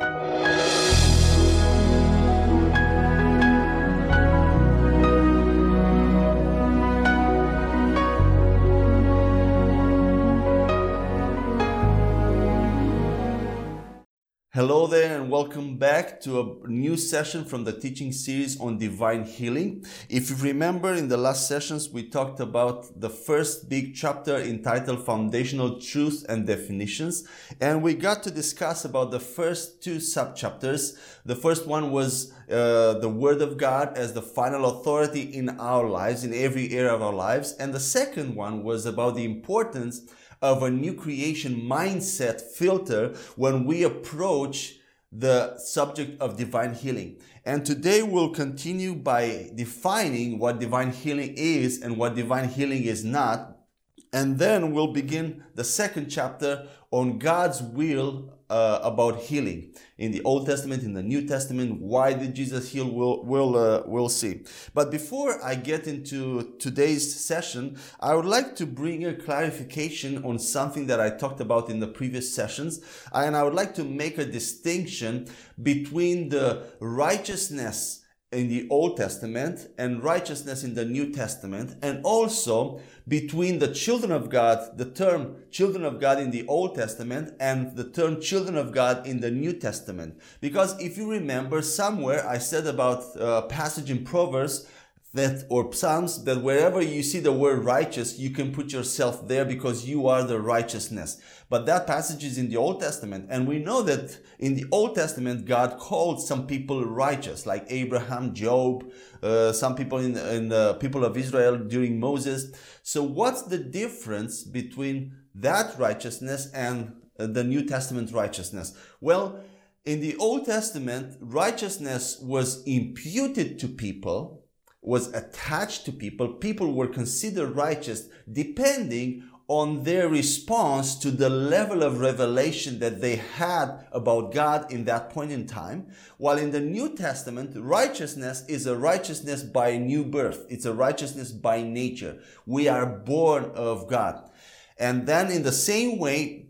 Música Hello there, and welcome back to a new session from the teaching series on divine healing. If you remember, in the last sessions, we talked about the first big chapter entitled Foundational Truths and Definitions, and we got to discuss about the first two subchapters. The first one was uh, the Word of God as the final authority in our lives, in every area of our lives, and the second one was about the importance of a new creation mindset filter when we approach the subject of divine healing. And today we'll continue by defining what divine healing is and what divine healing is not. And then we'll begin the second chapter on God's will uh, about healing in the Old Testament, in the New Testament. Why did Jesus heal? We'll, we'll, uh, we'll see. But before I get into today's session, I would like to bring a clarification on something that I talked about in the previous sessions. And I would like to make a distinction between the righteousness in the Old Testament and righteousness in the New Testament, and also between the children of God, the term children of God in the Old Testament, and the term children of God in the New Testament. Because if you remember, somewhere I said about a passage in Proverbs that or psalms that wherever you see the word righteous you can put yourself there because you are the righteousness. But that passage is in the old testament and we know that in the old testament god called some people righteous like abraham job uh, some people in, in the people of israel during moses. So what's the difference between that righteousness and uh, the new testament righteousness? Well in the old testament righteousness was imputed to people was attached to people, people were considered righteous depending on their response to the level of revelation that they had about God in that point in time. While in the New Testament, righteousness is a righteousness by new birth. It's a righteousness by nature. We are born of God. And then in the same way,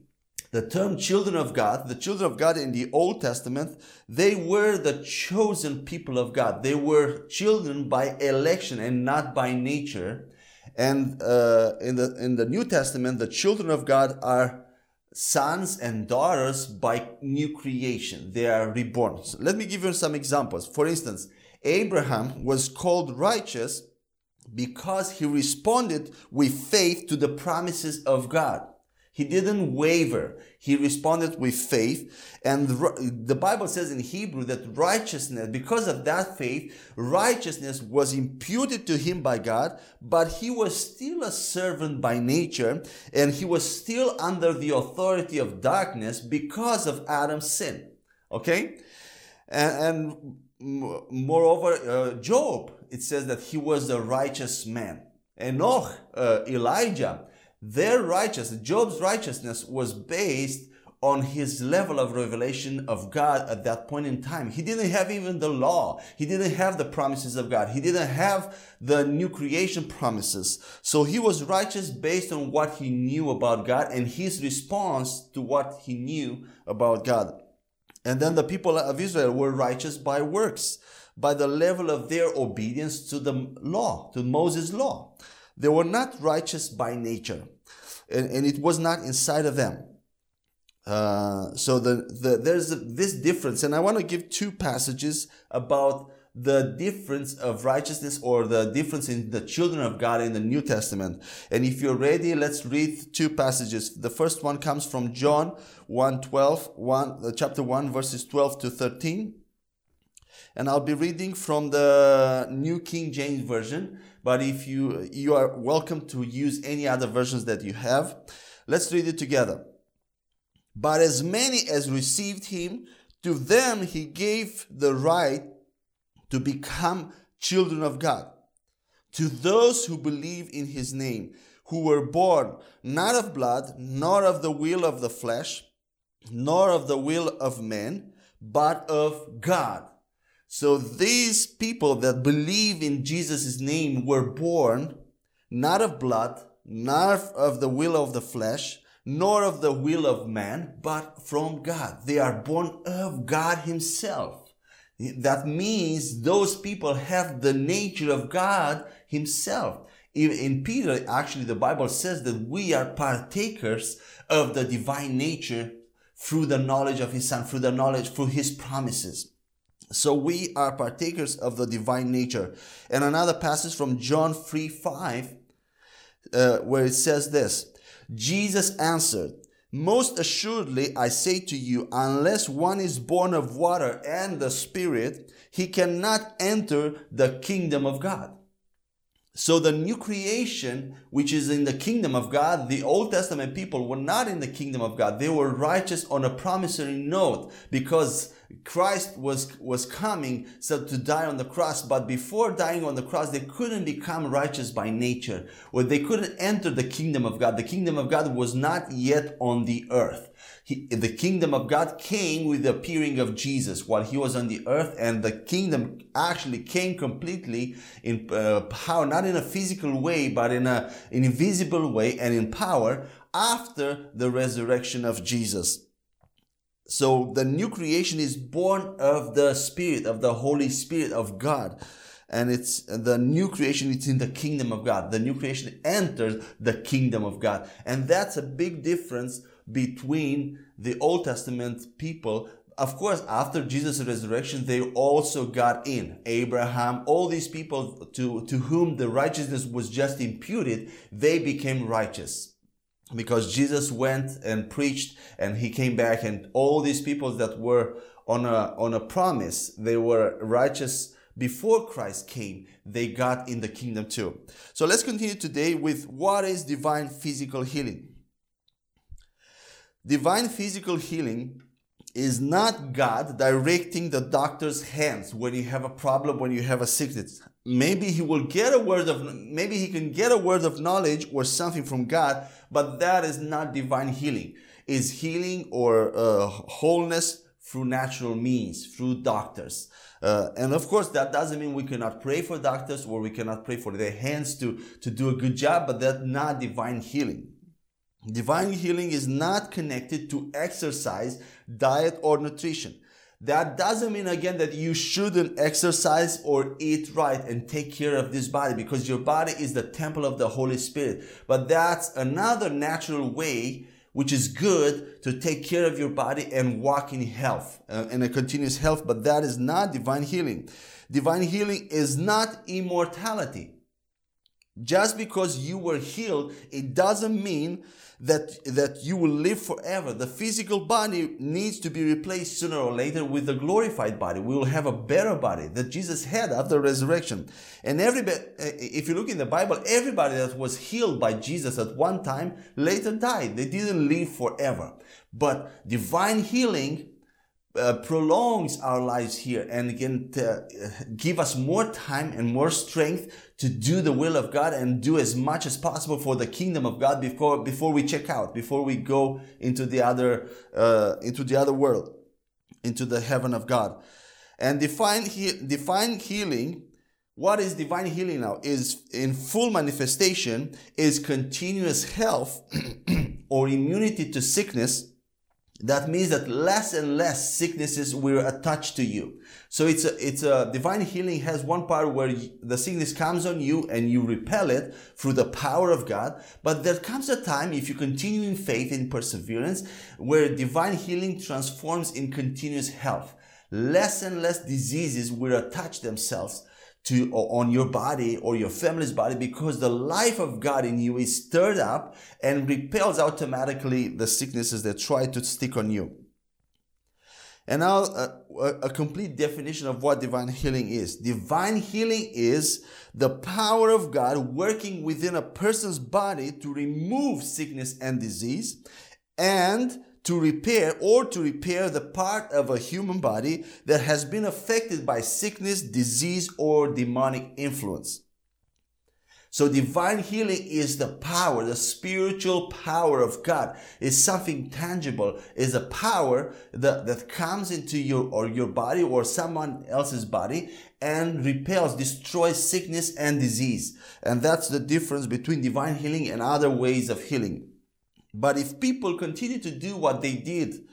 the term children of God, the children of God in the Old Testament, they were the chosen people of God. They were children by election and not by nature. And uh, in the in the New Testament, the children of God are sons and daughters by new creation. They are reborn. So let me give you some examples. For instance, Abraham was called righteous because he responded with faith to the promises of God. He didn't waver. He responded with faith. And the Bible says in Hebrew that righteousness, because of that faith, righteousness was imputed to him by God, but he was still a servant by nature and he was still under the authority of darkness because of Adam's sin. Okay? And, and moreover, uh, Job, it says that he was a righteous man. Enoch, uh, Elijah, their righteousness, Job's righteousness was based on his level of revelation of God at that point in time. He didn't have even the law. He didn't have the promises of God. He didn't have the new creation promises. So he was righteous based on what he knew about God and his response to what he knew about God. And then the people of Israel were righteous by works, by the level of their obedience to the law, to Moses' law. They were not righteous by nature, and, and it was not inside of them. Uh, so the, the there's a, this difference, and I want to give two passages about the difference of righteousness or the difference in the children of God in the New Testament. And if you're ready, let's read two passages. The first one comes from John 1 12, 1, uh, chapter 1, verses 12 to 13. And I'll be reading from the New King James Version but if you you are welcome to use any other versions that you have. Let's read it together. But as many as received him to them he gave the right to become children of god. To those who believe in his name who were born not of blood nor of the will of the flesh nor of the will of men but of god so these people that believe in Jesus' name were born not of blood, not of the will of the flesh, nor of the will of man, but from God. They are born of God Himself. That means those people have the nature of God Himself. In Peter, actually, the Bible says that we are partakers of the divine nature through the knowledge of His Son, through the knowledge, through His promises. So we are partakers of the divine nature. And another passage from John 3 5, uh, where it says this Jesus answered, Most assuredly, I say to you, unless one is born of water and the Spirit, he cannot enter the kingdom of God. So the new creation, which is in the kingdom of God, the Old Testament people were not in the kingdom of God. They were righteous on a promissory note because Christ was, was coming so to die on the cross, but before dying on the cross, they couldn't become righteous by nature, or they couldn't enter the kingdom of God. The kingdom of God was not yet on the earth. He, the kingdom of God came with the appearing of Jesus while he was on the earth, and the kingdom actually came completely in uh, power, not in a physical way, but in a an invisible way and in power after the resurrection of Jesus. So the new creation is born of the Spirit, of the Holy Spirit of God. And it's the new creation, it's in the kingdom of God. The new creation enters the kingdom of God. And that's a big difference between the Old Testament people. Of course, after Jesus' resurrection, they also got in. Abraham, all these people to, to whom the righteousness was just imputed, they became righteous because Jesus went and preached and he came back and all these people that were on a, on a promise, they were righteous before Christ came, they got in the kingdom too. So let's continue today with what is divine physical healing. Divine physical healing is not God directing the doctor's hands when you have a problem, when you have a sickness. Maybe he will get a word of, maybe he can get a word of knowledge or something from God, but that is not divine healing. Is healing or uh, wholeness through natural means, through doctors. Uh, and of course, that doesn't mean we cannot pray for doctors or we cannot pray for their hands to, to do a good job, but that's not divine healing. Divine healing is not connected to exercise, diet, or nutrition. That doesn't mean again that you shouldn't exercise or eat right and take care of this body because your body is the temple of the Holy Spirit. But that's another natural way which is good to take care of your body and walk in health uh, in a continuous health. But that is not divine healing. Divine healing is not immortality just because you were healed it doesn't mean that, that you will live forever. The physical body needs to be replaced sooner or later with the glorified body. We will have a better body that Jesus had after resurrection. And everybody, eh, if you look in the Bible, everybody that was healed by Jesus at one time later died. They didn't live forever. But divine healing uh, prolongs our lives here and can uh, give us more time and more strength to do the will of God and do as much as possible for the kingdom of God before before we check out, before we go into the other uh, into the other world, into the heaven of God. And define he- define healing. What is divine healing now? Is in full manifestation is continuous health or immunity to sickness that means that less and less sicknesses will attach to you. So it's a, it's a divine healing has one part where the sickness comes on you and you repel it through the power of God. But there comes a time if you continue in faith and perseverance where divine healing transforms in continuous health. Less and less diseases will attach themselves to on your body or your family's body because the life of God in you is stirred up and repels automatically the sicknesses that try to stick on you. And now uh, a complete definition of what divine healing is. Divine healing is the power of God working within a person's body to remove sickness and disease and to repair or to repair the part of a human body that has been affected by sickness, disease, or demonic influence. So divine healing is the power, the spiritual power of God. Is something tangible, is a power that, that comes into your or your body or someone else's body and repels, destroys sickness and disease. And that's the difference between divine healing and other ways of healing. But if people continue to do what they did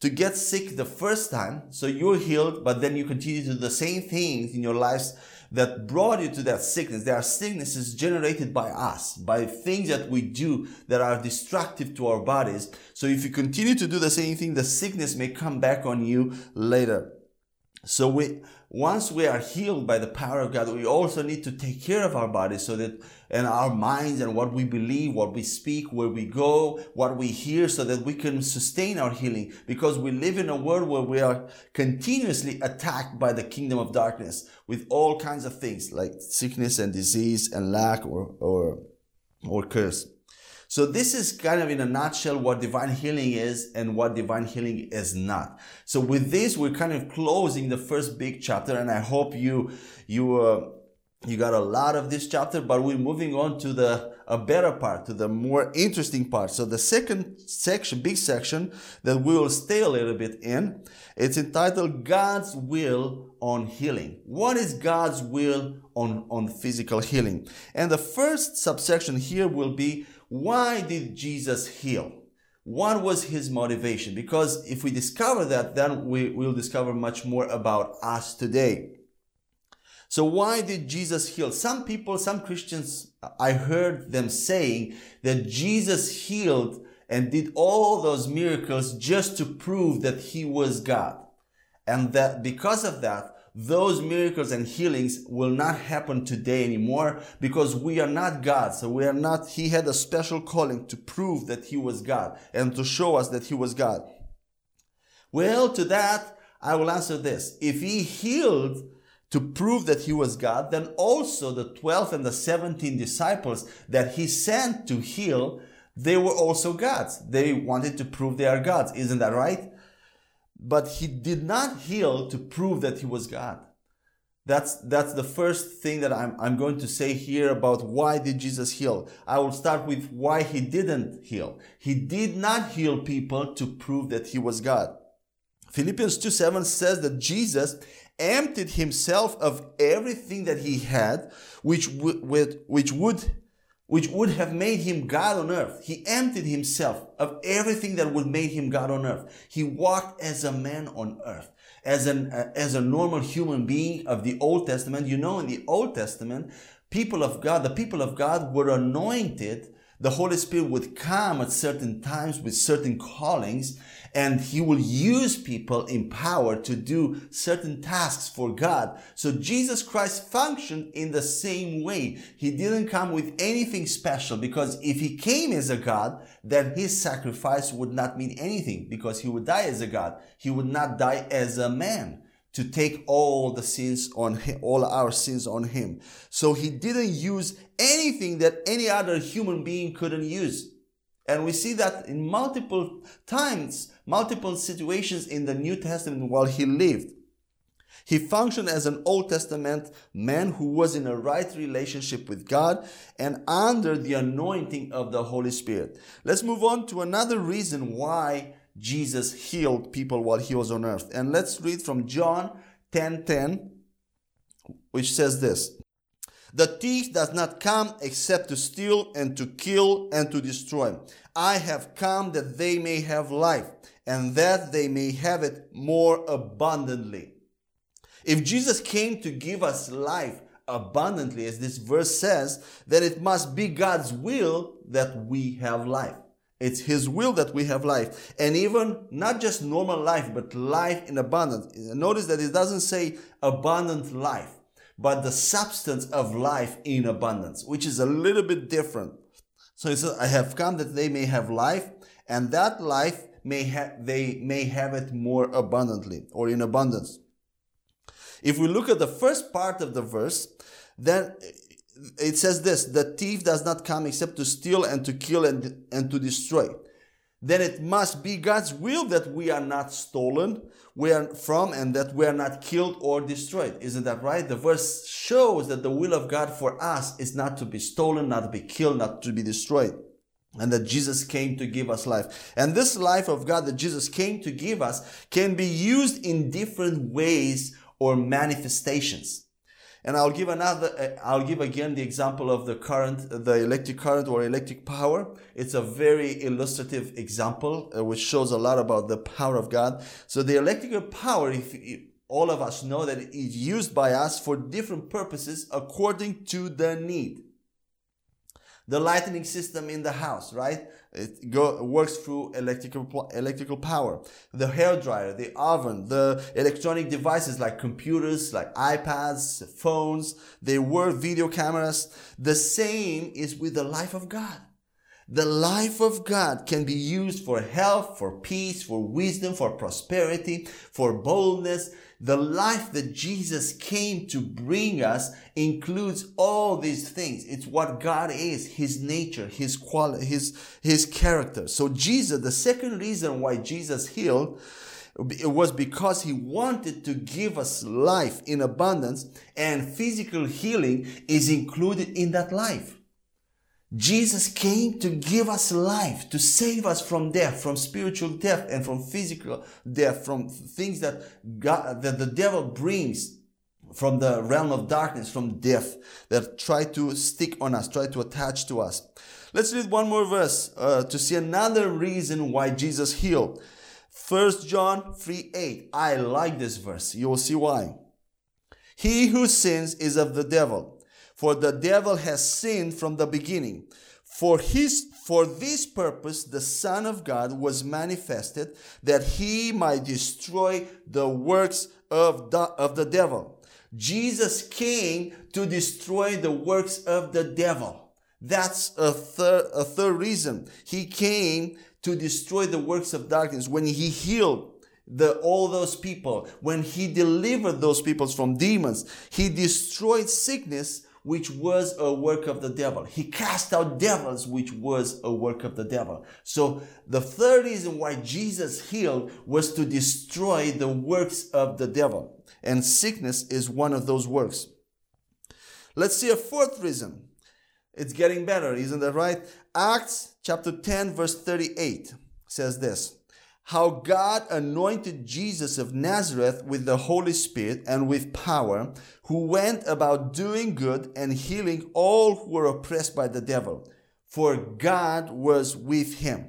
to get sick the first time, so you're healed, but then you continue to do the same things in your lives that brought you to that sickness. There are sicknesses generated by us, by things that we do that are destructive to our bodies. So if you continue to do the same thing, the sickness may come back on you later. So we, once we are healed by the power of God, we also need to take care of our bodies so that, and our minds and what we believe, what we speak, where we go, what we hear, so that we can sustain our healing. Because we live in a world where we are continuously attacked by the kingdom of darkness with all kinds of things like sickness and disease and lack or, or, or curse. So this is kind of in a nutshell what divine healing is and what divine healing is not. So with this, we're kind of closing the first big chapter and I hope you, you, uh, you got a lot of this chapter, but we're moving on to the a better part, to the more interesting part. So the second section, big section that we will stay a little bit in, it's entitled God's Will on Healing. What is God's will on, on physical healing? And the first subsection here will be why did Jesus heal? What was his motivation? Because if we discover that, then we will discover much more about us today. So why did Jesus heal? Some people, some Christians, I heard them saying that Jesus healed and did all those miracles just to prove that he was God. And that because of that, those miracles and healings will not happen today anymore because we are not God. So we are not, he had a special calling to prove that he was God and to show us that he was God. Well, to that, I will answer this. If he healed to prove that he was God, then also the 12 and the 17 disciples that he sent to heal, they were also gods. They wanted to prove they are gods. Isn't that right? but he did not heal to prove that he was God. That's, that's the first thing that I'm, I'm going to say here about why did Jesus heal. I will start with why he didn't heal. He did not heal people to prove that he was God. Philippians 2 7 says that Jesus emptied himself of everything that he had, which, would, which would which would have made him God on earth. He emptied himself of everything that would make him God on earth. He walked as a man on earth, as an uh, as a normal human being of the Old Testament. You know, in the Old Testament, people of God, the people of God were anointed. The Holy Spirit would come at certain times with certain callings and he will use people in power to do certain tasks for God. So Jesus Christ functioned in the same way. He didn't come with anything special because if he came as a God, then his sacrifice would not mean anything because he would die as a God. He would not die as a man to take all the sins on him, all our sins on him. So he didn't use anything that any other human being couldn't use. And we see that in multiple times, multiple situations in the New Testament while he lived. He functioned as an Old Testament man who was in a right relationship with God and under the anointing of the Holy Spirit. Let's move on to another reason why Jesus healed people while he was on earth. And let's read from John 10:10 10, which says this. The thief does not come except to steal and to kill and to destroy. I have come that they may have life and that they may have it more abundantly. If Jesus came to give us life abundantly, as this verse says, then it must be God's will that we have life. It's His will that we have life. And even not just normal life, but life in abundance. Notice that it doesn't say abundant life but the substance of life in abundance, which is a little bit different. So he says, I have come that they may have life, and that life may have they may have it more abundantly or in abundance. If we look at the first part of the verse, then it says this the thief does not come except to steal and to kill and, and to destroy then it must be God's will that we are not stolen we are from and that we are not killed or destroyed. Isn't that right? The verse shows that the will of God for us is not to be stolen, not to be killed, not to be destroyed. And that Jesus came to give us life. And this life of God that Jesus came to give us can be used in different ways or manifestations. And I'll give another, uh, I'll give again the example of the current, the electric current or electric power. It's a very illustrative example, uh, which shows a lot about the power of God. So the electrical power, if, if all of us know that it is used by us for different purposes according to the need. The lighting system in the house, right? It go, works through electrical electrical power. The hair dryer, the oven, the electronic devices like computers, like iPads, phones, they work video cameras. The same is with the life of God. The life of God can be used for health, for peace, for wisdom, for prosperity, for boldness. The life that Jesus came to bring us includes all these things. It's what God is, His nature, His quality, His, His character. So Jesus, the second reason why Jesus healed, it was because he wanted to give us life in abundance and physical healing is included in that life. Jesus came to give us life, to save us from death, from spiritual death and from physical death, from things that God, that the devil brings from the realm of darkness, from death, that try to stick on us, try to attach to us. Let's read one more verse uh, to see another reason why Jesus healed. First John 3 8. I like this verse. You will see why. He who sins is of the devil for the devil has sinned from the beginning. For his for this purpose the Son of God was manifested that he might destroy the works of the, of the devil. Jesus came to destroy the works of the devil. That's a third, a third reason. He came to destroy the works of darkness when he healed the, all those people, when he delivered those people from demons, he destroyed sickness which was a work of the devil. He cast out devils, which was a work of the devil. So the third reason why Jesus healed was to destroy the works of the devil. And sickness is one of those works. Let's see a fourth reason. It's getting better, isn't that right? Acts chapter 10, verse 38 says this how God anointed Jesus of Nazareth with the Holy Spirit and with power, who went about doing good and healing all who were oppressed by the devil, for God was with him.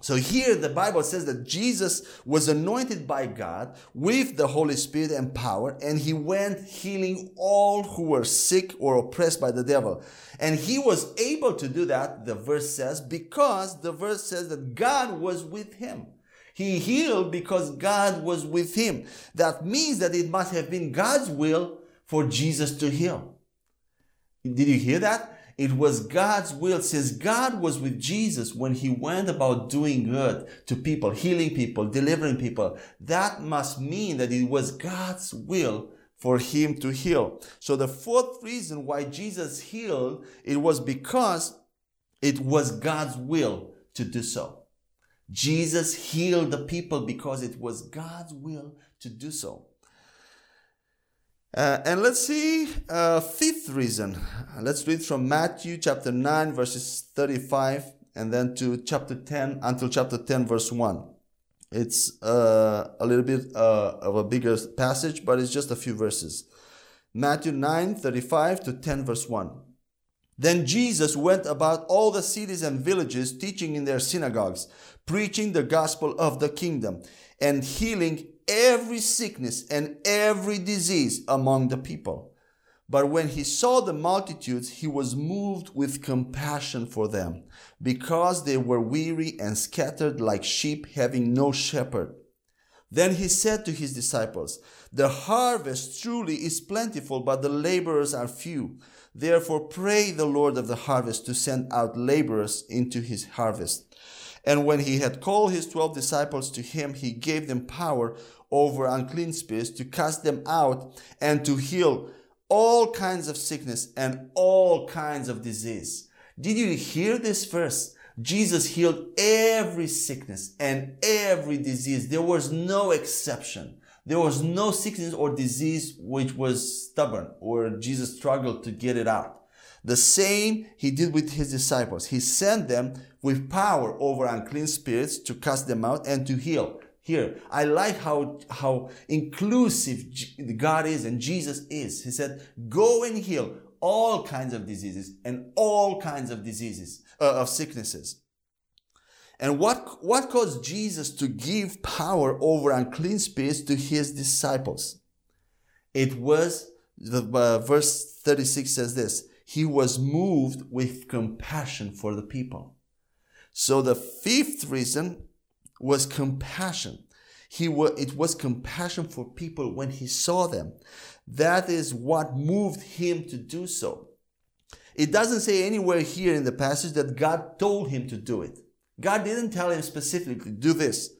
So here the Bible says that Jesus was anointed by God with the Holy Spirit and power, and he went healing all who were sick or oppressed by the devil. And he was able to do that, the verse says, because the verse says that God was with him. He healed because God was with him. That means that it must have been God's will for Jesus to heal. Did you hear that? It was God's will. Since God was with Jesus when he went about doing good to people, healing people, delivering people, that must mean that it was God's will for him to heal. So the fourth reason why Jesus healed, it was because it was God's will to do so. Jesus healed the people because it was God's will to do so. Uh, and let's see uh, fifth reason. Let's read from Matthew chapter 9 verses 35 and then to chapter 10 until chapter 10 verse 1. It's uh, a little bit uh, of a bigger passage, but it's just a few verses. Matthew 9 35 to 10 verse 1. Then Jesus went about all the cities and villages, teaching in their synagogues, preaching the gospel of the kingdom, and healing every sickness and every disease among the people. But when he saw the multitudes, he was moved with compassion for them, because they were weary and scattered like sheep having no shepherd. Then he said to his disciples, The harvest truly is plentiful, but the laborers are few. Therefore, pray the Lord of the harvest to send out laborers into his harvest. And when he had called his twelve disciples to him, he gave them power over unclean spirits to cast them out and to heal all kinds of sickness and all kinds of disease. Did you hear this verse? Jesus healed every sickness and every disease. There was no exception. There was no sickness or disease which was stubborn or Jesus struggled to get it out. The same he did with his disciples. He sent them with power over unclean spirits to cast them out and to heal. here. I like how, how inclusive God is and Jesus is. He said, go and heal all kinds of diseases and all kinds of diseases, uh, of sicknesses. And what, what caused Jesus to give power over unclean spirits to his disciples? It was, the uh, verse 36 says this, he was moved with compassion for the people. So the fifth reason was compassion. He was, it was compassion for people when he saw them. That is what moved him to do so. It doesn't say anywhere here in the passage that God told him to do it. God didn't tell him specifically, do this,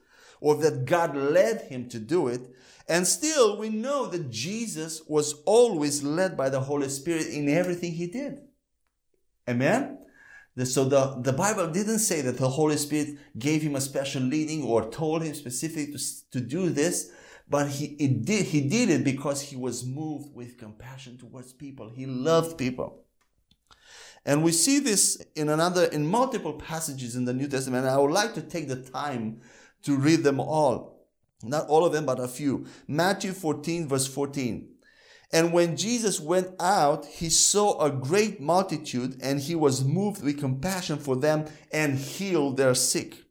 or that God led him to do it. And still, we know that Jesus was always led by the Holy Spirit in everything he did. Amen? So the, the Bible didn't say that the Holy Spirit gave him a special leading or told him specifically to, to do this, but he did he did it because he was moved with compassion towards people. He loved people. And we see this in another in multiple passages in the New Testament. And I would like to take the time to read them all. Not all of them, but a few. Matthew 14, verse 14. And when Jesus went out, he saw a great multitude and he was moved with compassion for them and healed their sick.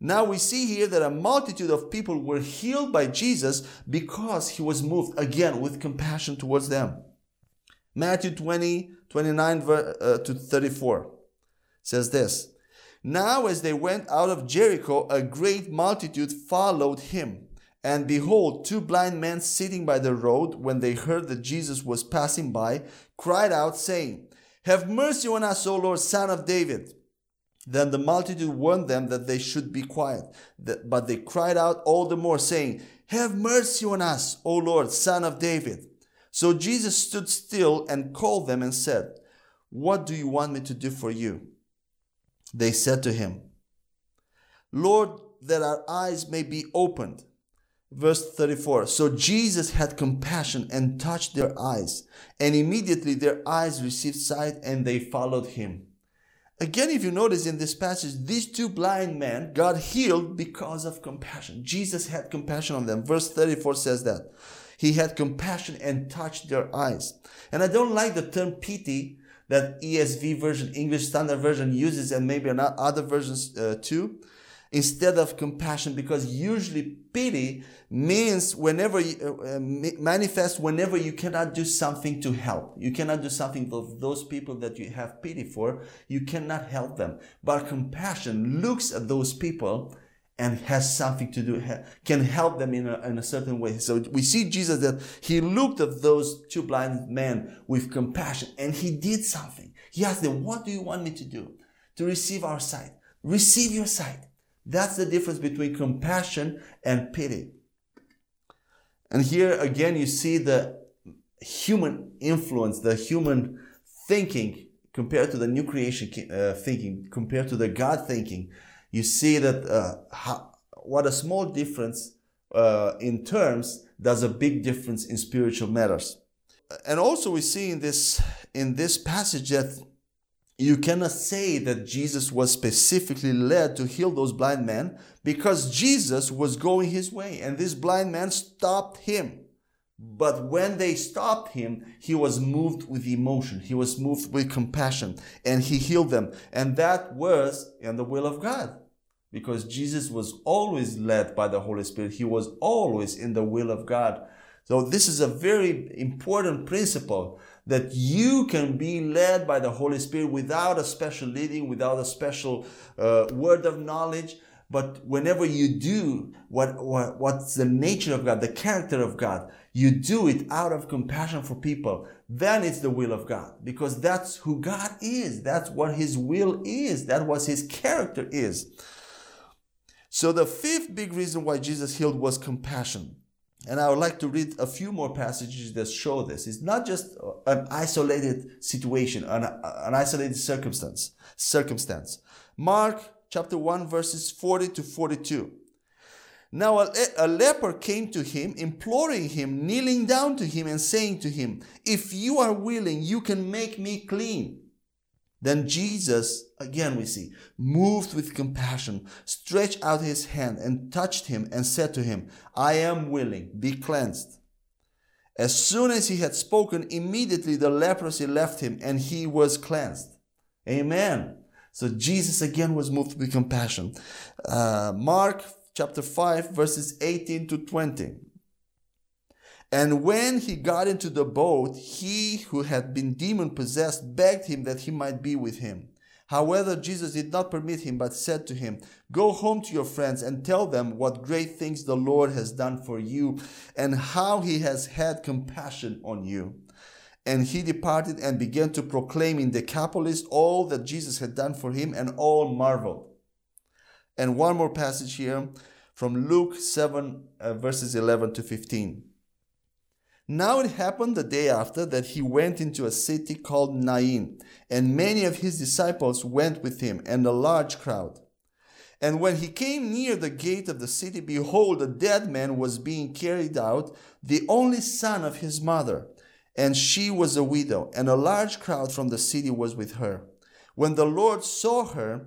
Now we see here that a multitude of people were healed by Jesus because he was moved again with compassion towards them. Matthew 20, 29 uh, to 34 says this. Now as they went out of Jericho, a great multitude followed him. And behold, two blind men sitting by the road, when they heard that Jesus was passing by, cried out, saying, Have mercy on us, O Lord, son of David. Then the multitude warned them that they should be quiet. But they cried out all the more, saying, Have mercy on us, O Lord, son of David. So Jesus stood still and called them and said, What do you want me to do for you? They said to him, Lord, that our eyes may be opened. Verse 34 So Jesus had compassion and touched their eyes, and immediately their eyes received sight and they followed him. Again, if you notice in this passage, these two blind men got healed because of compassion. Jesus had compassion on them. Verse 34 says that. He had compassion and touched their eyes. And I don't like the term pity that ESV version, English Standard Version uses, and maybe other versions uh, too instead of compassion because usually pity means whenever you uh, uh manifest whenever you cannot do something to help. You cannot do something for those people that you have pity for. You cannot help them. But compassion looks at those people and has something to do can help them in a, in a certain way so we see jesus that he looked at those two blind men with compassion and he did something he asked them what do you want me to do to receive our sight receive your sight that's the difference between compassion and pity. And here again, you see the human influence, the human thinking compared to the new creation uh, thinking, compared to the God thinking. You see that uh, how, what a small difference uh, in terms does a big difference in spiritual matters. And also we see in this in this passage that you cannot say that Jesus was specifically led to heal those blind men because Jesus was going his way and this blind man stopped him. But when they stopped him, he was moved with emotion. He was moved with compassion and he healed them. And that was in the will of God because Jesus was always led by the Holy Spirit. He was always in the will of God. So this is a very important principle that you can be led by the Holy Spirit without a special leading, without a special uh, word of knowledge. But whenever you do what, what, what's the nature of God, the character of God, you do it out of compassion for people, then it's the will of God because that's who God is. That's what His will is. That was His character is. So the fifth big reason why Jesus healed was compassion. And I would like to read a few more passages that show this. It's not just an isolated situation, an, an isolated circumstance. Circumstance. Mark chapter 1 verses 40 to 42. Now a, a, leper came to him, imploring him, kneeling down to him and saying to him, If you are willing, you can make me clean. Then Jesus, again we see, moved with compassion, stretched out his hand and touched him and said to him, I am willing, be cleansed. As soon as he had spoken, immediately the leprosy left him and he was cleansed. Amen. So Jesus again was moved with compassion. Uh, Mark chapter 5, verses 18 to 20. And when he got into the boat, he who had been demon possessed begged him that he might be with him. However, Jesus did not permit him, but said to him, Go home to your friends and tell them what great things the Lord has done for you and how he has had compassion on you. And he departed and began to proclaim in Decapolis all that Jesus had done for him, and all marveled. And one more passage here from Luke 7, uh, verses 11 to 15. Now it happened the day after that he went into a city called Nain, and many of his disciples went with him, and a large crowd. And when he came near the gate of the city, behold, a dead man was being carried out, the only son of his mother, and she was a widow, and a large crowd from the city was with her. When the Lord saw her,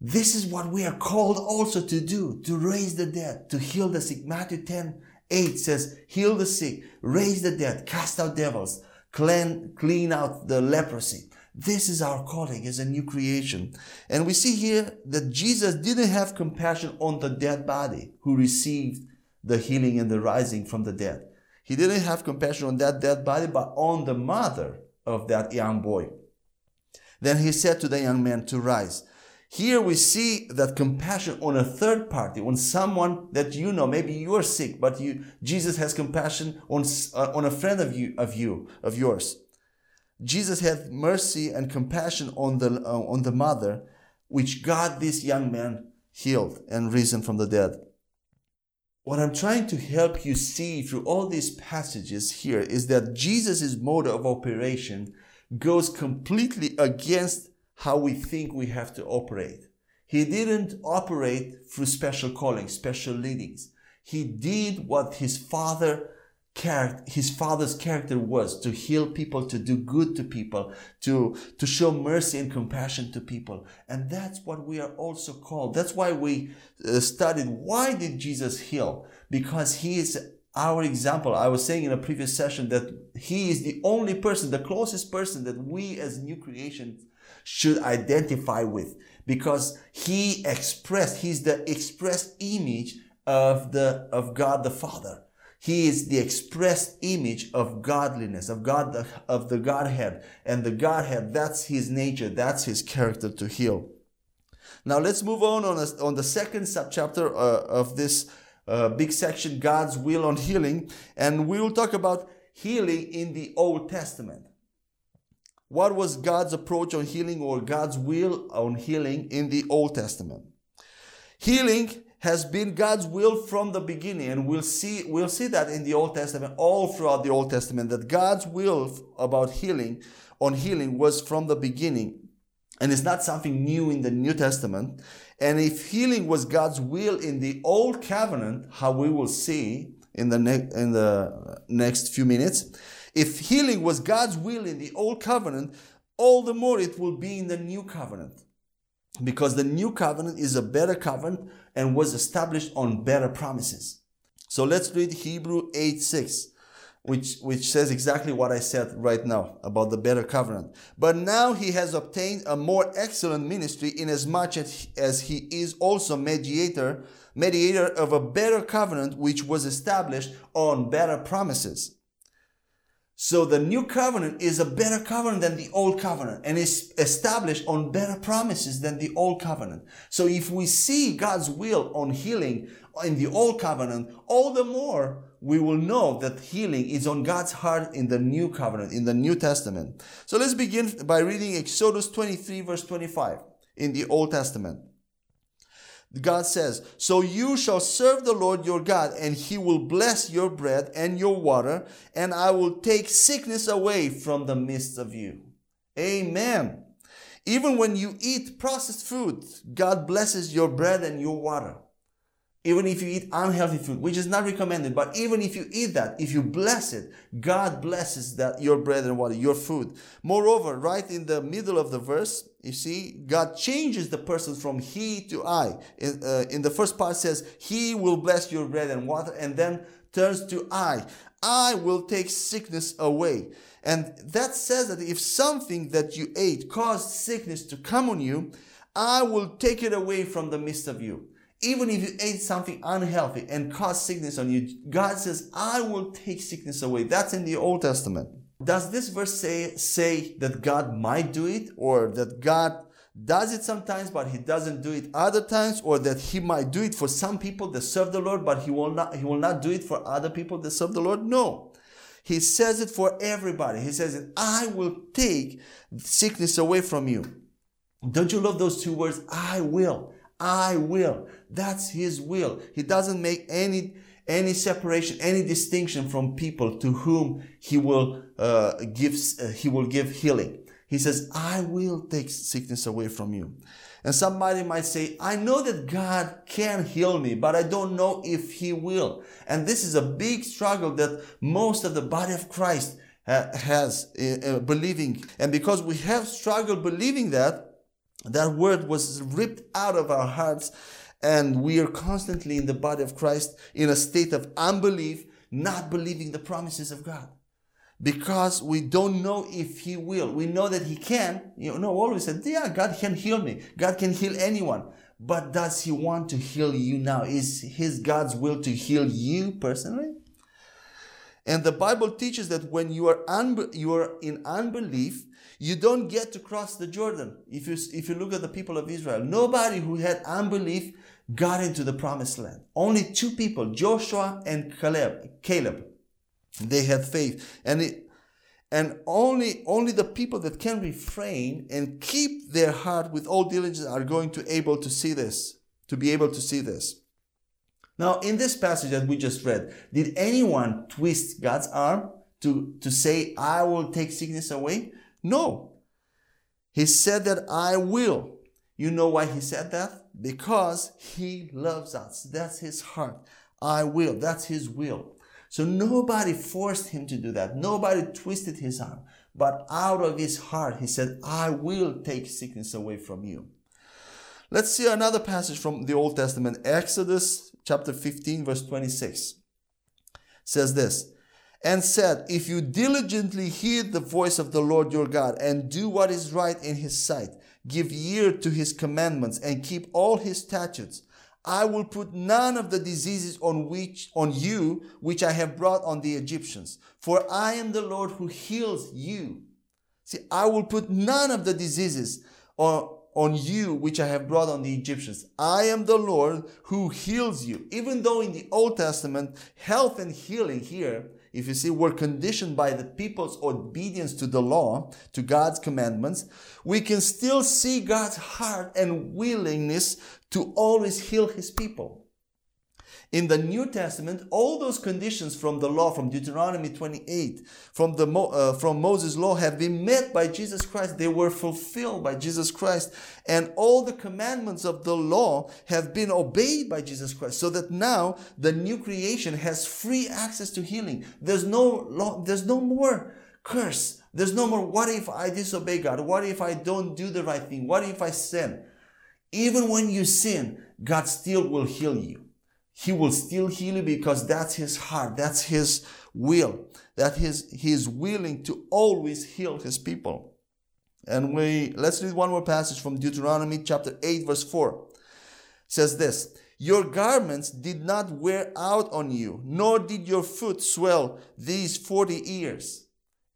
This is what we are called also to do to raise the dead, to heal the sick. Matthew 10 8 says, Heal the sick, raise the dead, cast out devils clean, clean out the leprosy. This is our calling as a new creation. And we see here that Jesus didn't have compassion on the dead body who received the healing and the rising from the dead. He didn't have compassion on that dead body, but on the mother of that young boy. Then he said to the young man to rise. Here we see that compassion on a third party, on someone that you know, maybe you are sick, but you, Jesus has compassion on, uh, on a friend of you, of you, of yours. Jesus had mercy and compassion on the, uh, on the mother, which got this young man healed and risen from the dead. What I'm trying to help you see through all these passages here is that Jesus' mode of operation goes completely against how we think we have to operate. He didn't operate through special calling, special leadings. He did what his father his father's character was to heal people, to do good to people, to, to show mercy and compassion to people. And that's what we are also called. That's why we uh, studied why did Jesus heal? Because he is our example. I was saying in a previous session that he is the only person, the closest person that we as new creation should identify with because he expressed, he's the expressed image of the, of God the Father. He is the expressed image of godliness, of God, the, of the Godhead. And the Godhead, that's his nature, that's his character to heal. Now let's move on on, a, on the second subchapter uh, of this uh, big section, God's will on healing. And we will talk about healing in the Old Testament. What was God's approach on healing or God's will on healing in the Old Testament? Healing has been God's will from the beginning, and we'll see we'll see that in the Old Testament, all throughout the Old Testament, that God's will about healing on healing was from the beginning, and it's not something new in the New Testament. And if healing was God's will in the Old Covenant, how we will see in the ne- in the next few minutes, if healing was God's will in the old covenant, all the more it will be in the new covenant. Because the new covenant is a better covenant and was established on better promises. So let's read Hebrew 8 6, which, which says exactly what I said right now about the better covenant. But now he has obtained a more excellent ministry inasmuch as he is also mediator, mediator of a better covenant which was established on better promises. So the new covenant is a better covenant than the old covenant and is established on better promises than the old covenant. So if we see God's will on healing in the old covenant, all the more we will know that healing is on God's heart in the new covenant, in the New Testament. So let's begin by reading Exodus 23 verse 25 in the Old Testament. God says, So you shall serve the Lord your God, and he will bless your bread and your water, and I will take sickness away from the midst of you. Amen. Even when you eat processed food, God blesses your bread and your water even if you eat unhealthy food, which is not recommended, but even if you eat that, if you bless it, God blesses that your bread and water, your food. Moreover, right in the middle of the verse, you see, God changes the person from he to I. In, uh, in the first part says, He will bless your bread and water, and then turns to I. I will take sickness away. And that says that if something that you ate caused sickness to come on you, I will take it away from the midst of you. Even if you ate something unhealthy and caused sickness on you, God says, I will take sickness away. That's in the Old Testament. Does this verse say, say that God might do it or that God does it sometimes but he doesn't do it other times or that he might do it for some people that serve the Lord but he will not he will not do it for other people that serve the Lord? No. He says it for everybody. He says it, I will take sickness away from you. Don't you love those two words? I will. I will. That's his will. He doesn't make any any separation, any distinction from people to whom he will uh, give uh, he will give healing. He says, "I will take sickness away from you." And somebody might say, "I know that God can heal me, but I don't know if He will." And this is a big struggle that most of the body of Christ uh, has uh, believing. And because we have struggled believing that, that word was ripped out of our hearts, and we are constantly in the body of Christ in a state of unbelief, not believing the promises of God. Because we don't know if He will. We know that He can. You know, always said, yeah, God can heal me. God can heal anyone. But does He want to heal you now? Is His God's will to heal you personally? And the Bible teaches that when you are, you are in unbelief, you don't get to cross the Jordan. If you, if you look at the people of Israel, nobody who had unbelief got into the promised land. Only two people, Joshua and Caleb. Caleb. They had faith. And it, and only only the people that can refrain and keep their heart with all diligence are going to able to see this to be able to see this now in this passage that we just read did anyone twist god's arm to to say i will take sickness away no. He said that I will. You know why he said that? Because he loves us. That's his heart. I will. That's his will. So nobody forced him to do that. Nobody twisted his arm. But out of his heart, he said, I will take sickness away from you. Let's see another passage from the Old Testament. Exodus chapter 15, verse 26 says this and said, If you diligently hear the voice of the Lord your God and do what is right in his sight, give ear to his commandments and keep all his statutes, I will put none of the diseases on which on you which I have brought on the Egyptians, for I am the Lord who heals you. See, I will put none of the diseases on, on you which I have brought on the Egyptians. I am the Lord who heals you. Even though in the Old Testament, health and healing here if you see we're conditioned by the people's obedience to the law, to God's commandments, we can still see God's heart and willingness to always heal his people. In the New Testament, all those conditions from the law, from Deuteronomy 28, from, the, uh, from Moses' law have been met by Jesus Christ. They were fulfilled by Jesus Christ. And all the commandments of the law have been obeyed by Jesus Christ. So that now the new creation has free access to healing. There's no law, there's no more curse. There's no more, what if I disobey God? What if I don't do the right thing? What if I sin? Even when you sin, God still will heal you. He will still heal you because that's his heart. That's his will. That his, he is willing to always heal his people. And we, let's read one more passage from Deuteronomy chapter 8 verse 4. It says this, your garments did not wear out on you, nor did your foot swell these 40 years.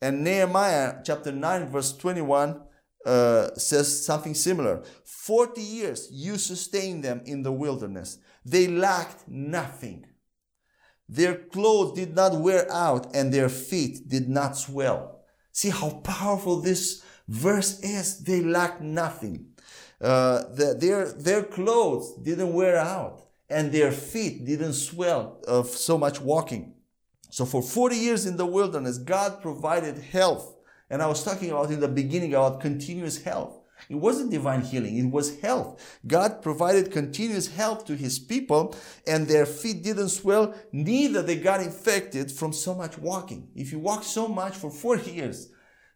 And Nehemiah chapter 9 verse 21 uh, says something similar. 40 years you sustained them in the wilderness. They lacked nothing. Their clothes did not wear out and their feet did not swell. See how powerful this Verse is they lacked nothing. Uh, the, their, their clothes didn't wear out and their feet didn't swell of so much walking. So for 40 years in the wilderness, God provided health. And I was talking about in the beginning about continuous health. It wasn't divine healing, it was health. God provided continuous health to his people, and their feet didn't swell, neither they got infected from so much walking. If you walk so much for 40 years,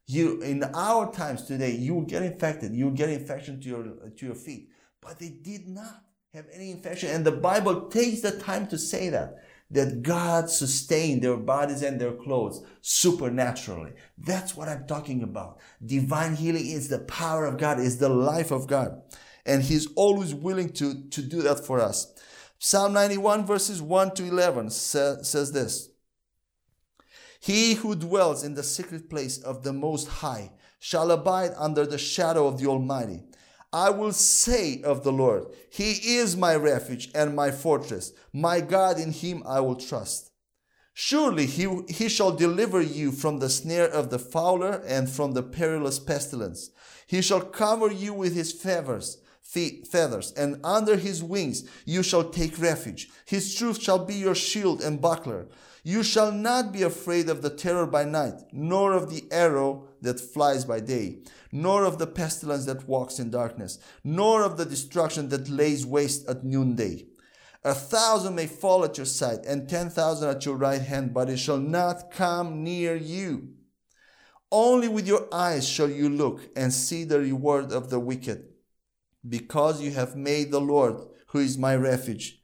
you in our times today, you will get infected. You will get infection to your to your feet. But they did not have any infection. And the Bible takes the time to say that that God sustained their bodies and their clothes supernaturally. That's what I'm talking about. Divine healing is the power of God, is the life of God. And He's always willing to, to do that for us. Psalm 91 verses 1 to 11 sa- says this. He who dwells in the secret place of the Most High shall abide under the shadow of the Almighty. I will say of the Lord, He is my refuge and my fortress. My God, in Him I will trust. Surely he, he shall deliver you from the snare of the fowler and from the perilous pestilence. He shall cover you with his feathers, feathers, and under his wings you shall take refuge. His truth shall be your shield and buckler. You shall not be afraid of the terror by night, nor of the arrow that flies by day, nor of the pestilence that walks in darkness, nor of the destruction that lays waste at noonday. A thousand may fall at your side, and ten thousand at your right hand, but it shall not come near you. Only with your eyes shall you look and see the reward of the wicked, because you have made the Lord, who is my refuge,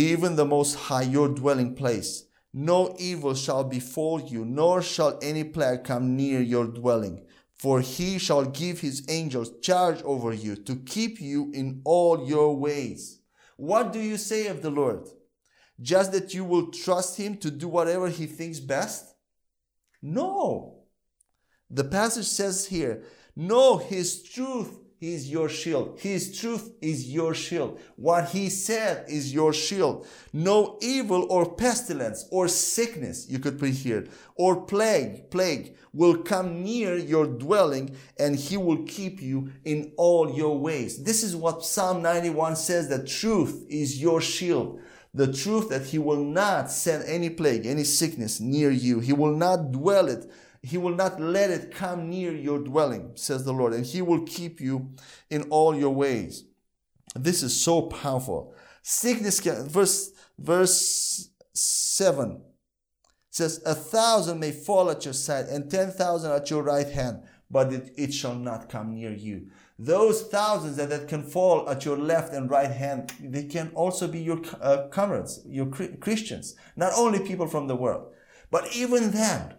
even the Most High, your dwelling place. No evil shall befall you, nor shall any plague come near your dwelling. For he shall give his angels charge over you to keep you in all your ways. What do you say of the Lord? Just that you will trust him to do whatever he thinks best? No. The passage says here, no, his truth is your shield. His truth is your shield. What he said is your shield. No evil or pestilence or sickness, you could put here, or plague, plague will come near your dwelling and he will keep you in all your ways. This is what Psalm 91 says that truth is your shield. The truth that he will not send any plague, any sickness near you. He will not dwell it he will not let it come near your dwelling, says the Lord, and He will keep you in all your ways. This is so powerful. Sickness can, verse, verse 7 says, A thousand may fall at your side and ten thousand at your right hand, but it, it shall not come near you. Those thousands that, that can fall at your left and right hand, they can also be your uh, comrades, your Christians, not only people from the world. But even then,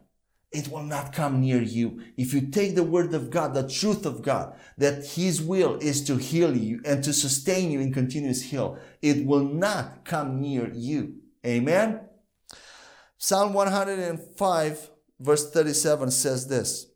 it will not come near you. If you take the word of God, the truth of God, that His will is to heal you and to sustain you in continuous heal, it will not come near you. Amen. Psalm 105 verse 37 says this.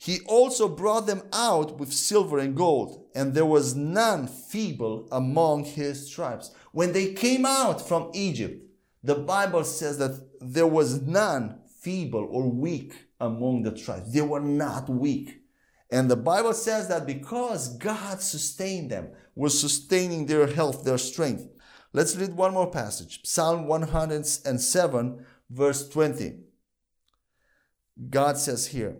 He also brought them out with silver and gold, and there was none feeble among his tribes. When they came out from Egypt, the Bible says that there was none feeble or weak among the tribes. They were not weak. And the Bible says that because God sustained them, was sustaining their health, their strength. Let's read one more passage Psalm 107, verse 20. God says here,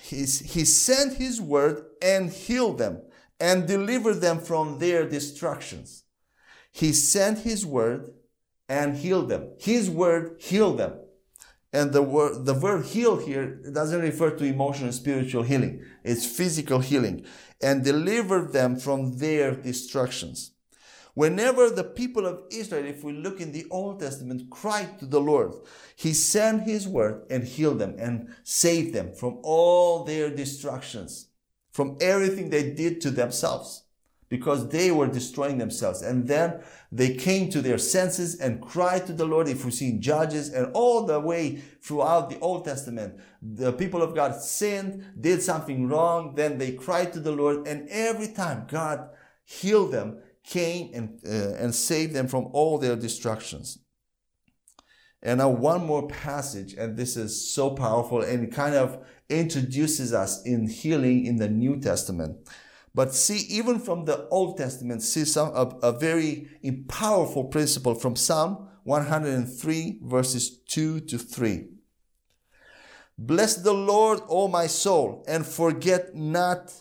He's, He sent His word and healed them and delivered them from their destructions. He sent His word and healed them. His word healed them. And the word, the word heal here doesn't refer to emotional and spiritual healing. It's physical healing and deliver them from their destructions. Whenever the people of Israel, if we look in the Old Testament, cried to the Lord, He sent His word and healed them and saved them from all their destructions, from everything they did to themselves because they were destroying themselves. And then they came to their senses and cried to the Lord. If we see Judges and all the way throughout the Old Testament, the people of God sinned, did something wrong, then they cried to the Lord, and every time God healed them, came and, uh, and saved them from all their destructions. And now one more passage, and this is so powerful and kind of introduces us in healing in the New Testament. But see, even from the Old Testament, see some a, a very powerful principle from Psalm 103 verses 2 to 3. Bless the Lord, O my soul, and forget not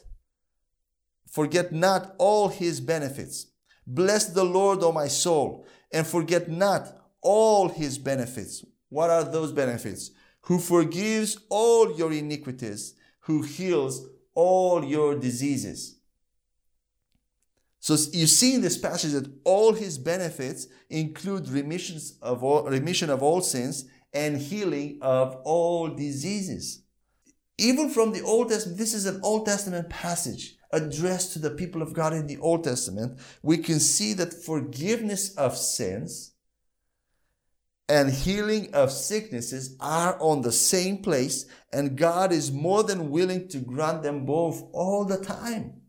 forget not all his benefits. Bless the Lord, O my soul, and forget not all his benefits. What are those benefits? Who forgives all your iniquities, who heals all your diseases. So you see in this passage that all his benefits include remissions of all, remission of all sins and healing of all diseases. Even from the Old Testament, this is an Old Testament passage addressed to the people of God in the Old Testament. We can see that forgiveness of sins and healing of sicknesses are on the same place, and God is more than willing to grant them both all the time.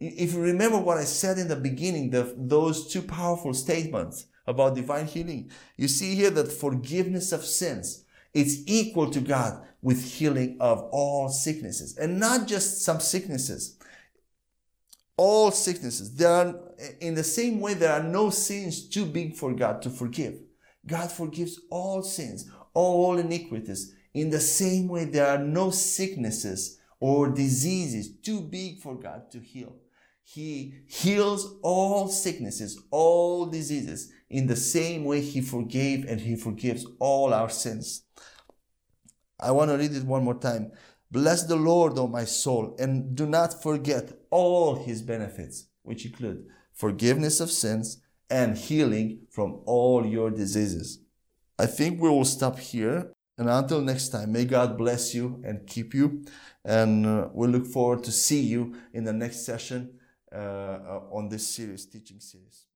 If you remember what I said in the beginning, the, those two powerful statements about divine healing, you see here that forgiveness of sins is equal to God with healing of all sicknesses and not just some sicknesses. All sicknesses. There are, in the same way, there are no sins too big for God to forgive. God forgives all sins, all iniquities. In the same way, there are no sicknesses or diseases too big for God to heal. He heals all sicknesses, all diseases in the same way He forgave and He forgives all our sins. I want to read it one more time. Bless the Lord, O my soul, and do not forget all His benefits, which include forgiveness of sins and healing from all your diseases. I think we will stop here. And until next time, may God bless you and keep you. And uh, we look forward to see you in the next session Uh, uh, on this series, teaching series.